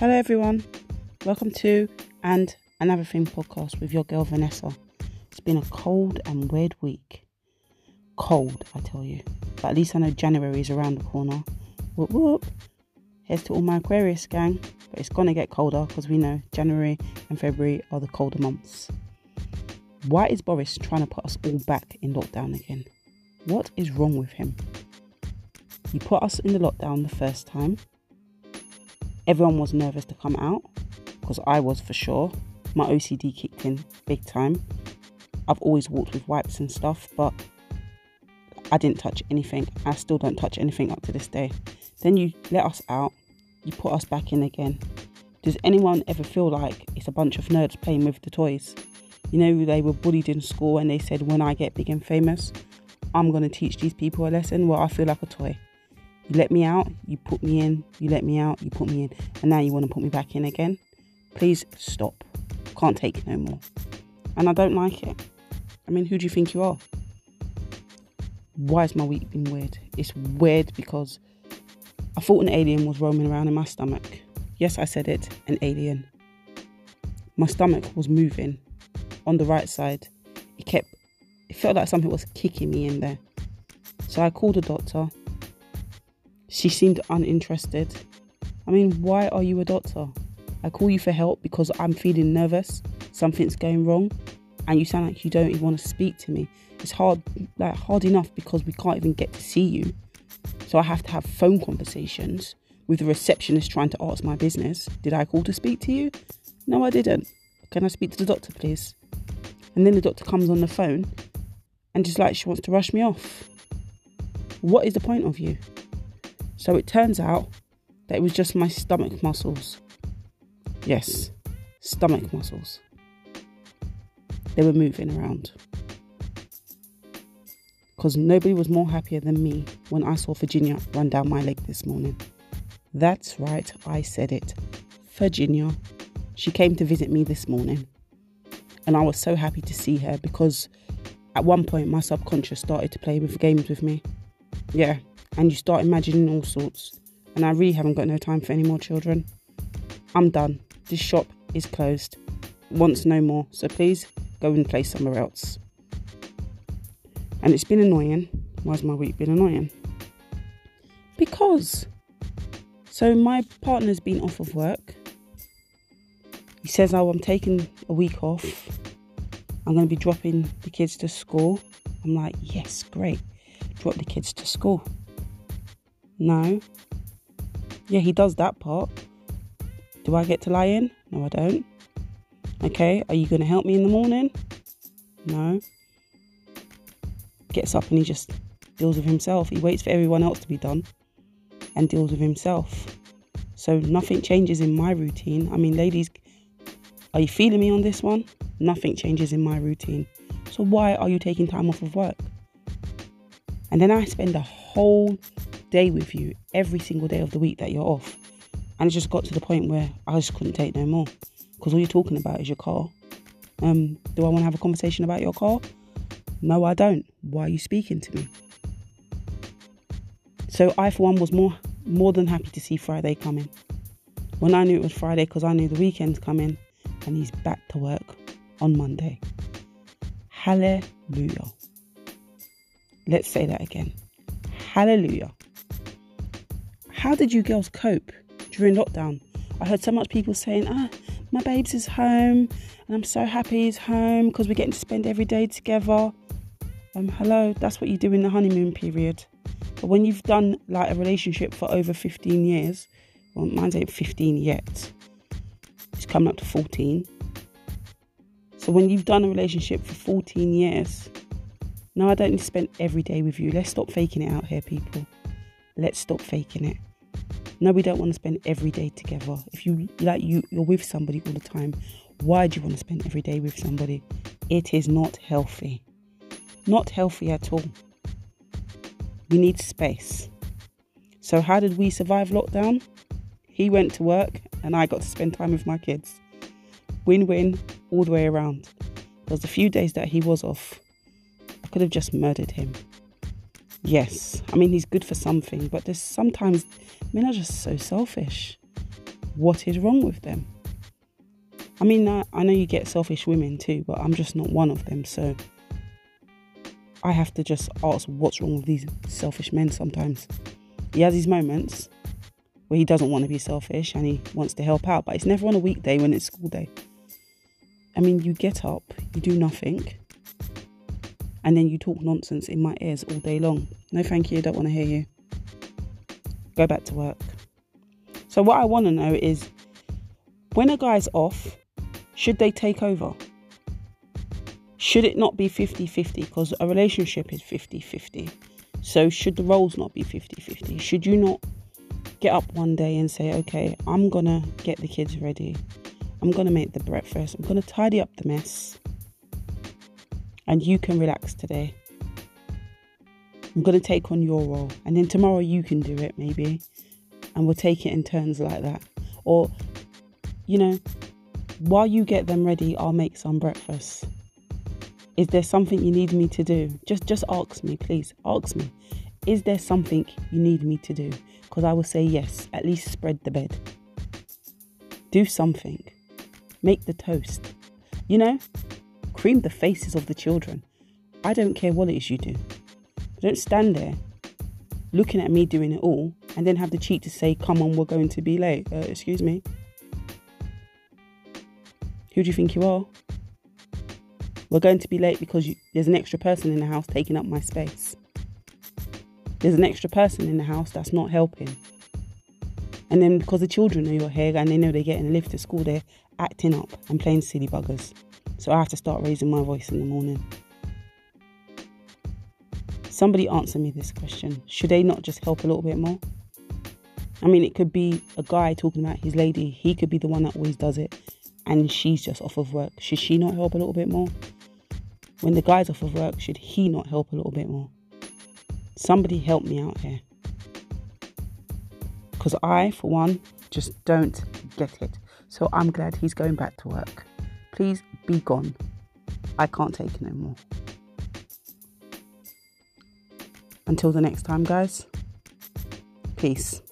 Hello, everyone. Welcome to And Another Thing podcast with your girl Vanessa. It's been a cold and weird week. Cold, I tell you. But at least I know January is around the corner. Whoop whoop. Here's to all my Aquarius gang. But it's gonna get colder because we know January and February are the colder months. Why is Boris trying to put us all back in lockdown again? What is wrong with him? He put us in the lockdown the first time. Everyone was nervous to come out because I was for sure. My OCD kicked in big time. I've always walked with wipes and stuff, but I didn't touch anything. I still don't touch anything up to this day. Then you let us out, you put us back in again. Does anyone ever feel like it's a bunch of nerds playing with the toys? You know, they were bullied in school and they said, when I get big and famous, I'm going to teach these people a lesson. Well, I feel like a toy. You let me out, you put me in, you let me out, you put me in, and now you want to put me back in again. Please stop. Can't take no more. And I don't like it. I mean, who do you think you are? Why has my week been weird? It's weird because I thought an alien was roaming around in my stomach. Yes, I said it, an alien. My stomach was moving on the right side. It kept, it felt like something was kicking me in there. So I called a doctor. She seemed uninterested. I mean, why are you a doctor? I call you for help because I'm feeling nervous, something's going wrong, and you sound like you don't even want to speak to me. It's hard, like hard enough because we can't even get to see you. So I have to have phone conversations with the receptionist trying to ask my business. Did I call to speak to you? No, I didn't. Can I speak to the doctor, please? And then the doctor comes on the phone and just like she wants to rush me off. What is the point of you? So it turns out that it was just my stomach muscles. Yes, stomach muscles. They were moving around. Because nobody was more happier than me when I saw Virginia run down my leg this morning. That's right, I said it. Virginia. She came to visit me this morning. And I was so happy to see her because at one point my subconscious started to play with games with me. Yeah, and you start imagining all sorts. And I really haven't got no time for any more children. I'm done. This shop is closed. Wants no more. So please go and play somewhere else. And it's been annoying. Why's my week been annoying? Because. So my partner's been off of work. He says, Oh, I'm taking a week off. I'm going to be dropping the kids to school. I'm like, Yes, great. Drop the kids to school. No. Yeah, he does that part. Do I get to lie in? No, I don't. Okay, are you going to help me in the morning? No. Gets up and he just deals with himself. He waits for everyone else to be done and deals with himself. So nothing changes in my routine. I mean, ladies, are you feeling me on this one? Nothing changes in my routine. So why are you taking time off of work? And then I spend a whole day with you every single day of the week that you're off. And it just got to the point where I just couldn't take no more. Because all you're talking about is your car. Um, do I want to have a conversation about your car? No, I don't. Why are you speaking to me? So I, for one, was more more than happy to see Friday coming. When I knew it was Friday, because I knew the weekend's coming, and he's back to work on Monday. Hallelujah. Let's say that again. Hallelujah. How did you girls cope during lockdown? I heard so much people saying, ah, my babes is home and I'm so happy he's home because we're getting to spend every day together. Um, hello, that's what you do in the honeymoon period. But when you've done like a relationship for over 15 years, well, mine's ain't 15 yet, it's coming up to 14. So when you've done a relationship for 14 years, no, I don't need to spend every day with you. Let's stop faking it out here, people. Let's stop faking it. No, we don't want to spend every day together. If you like you you're with somebody all the time, why do you want to spend every day with somebody? It is not healthy. Not healthy at all. We need space. So how did we survive lockdown? He went to work and I got to spend time with my kids. Win-win all the way around. There was a few days that he was off. I could have just murdered him. Yes, I mean he's good for something, but there's sometimes men are just so selfish. what is wrong with them? I mean, I, I know you get selfish women too, but I'm just not one of them. So I have to just ask what's wrong with these selfish men sometimes. He has these moments where he doesn't want to be selfish and he wants to help out, but it's never on a weekday when it's school day. I mean, you get up, you do nothing, and then you talk nonsense in my ears all day long. No, thank you, I don't want to hear you. Go back to work. So, what I want to know is when a guy's off, should they take over? Should it not be 50 50? Because a relationship is 50 50. So, should the roles not be 50 50? Should you not get up one day and say, okay, I'm gonna get the kids ready, I'm gonna make the breakfast, I'm gonna tidy up the mess, and you can relax today? I'm gonna take on your role, and then tomorrow you can do it, maybe, and we'll take it in turns like that. Or, you know, while you get them ready, I'll make some breakfast. Is there something you need me to do? Just just ask me, please. Ask me. Is there something you need me to do? Because I will say yes. At least spread the bed. Do something. Make the toast. You know, cream the faces of the children. I don't care what it is you do. But don't stand there looking at me doing it all and then have the cheek to say, Come on, we're going to be late. Uh, excuse me. Who do you think you are? We're going to be late because you, there's an extra person in the house taking up my space. There's an extra person in the house that's not helping. And then because the children know you're here and they know they're getting a lift to school, they're acting up and playing silly buggers. So I have to start raising my voice in the morning. Somebody answer me this question. Should they not just help a little bit more? I mean, it could be a guy talking about his lady. He could be the one that always does it and she's just off of work. Should she not help a little bit more? When the guy's off of work, should he not help a little bit more? Somebody help me out here. Because I, for one, just don't get it. So I'm glad he's going back to work. Please be gone. I can't take it no more. Until the next time, guys. Peace.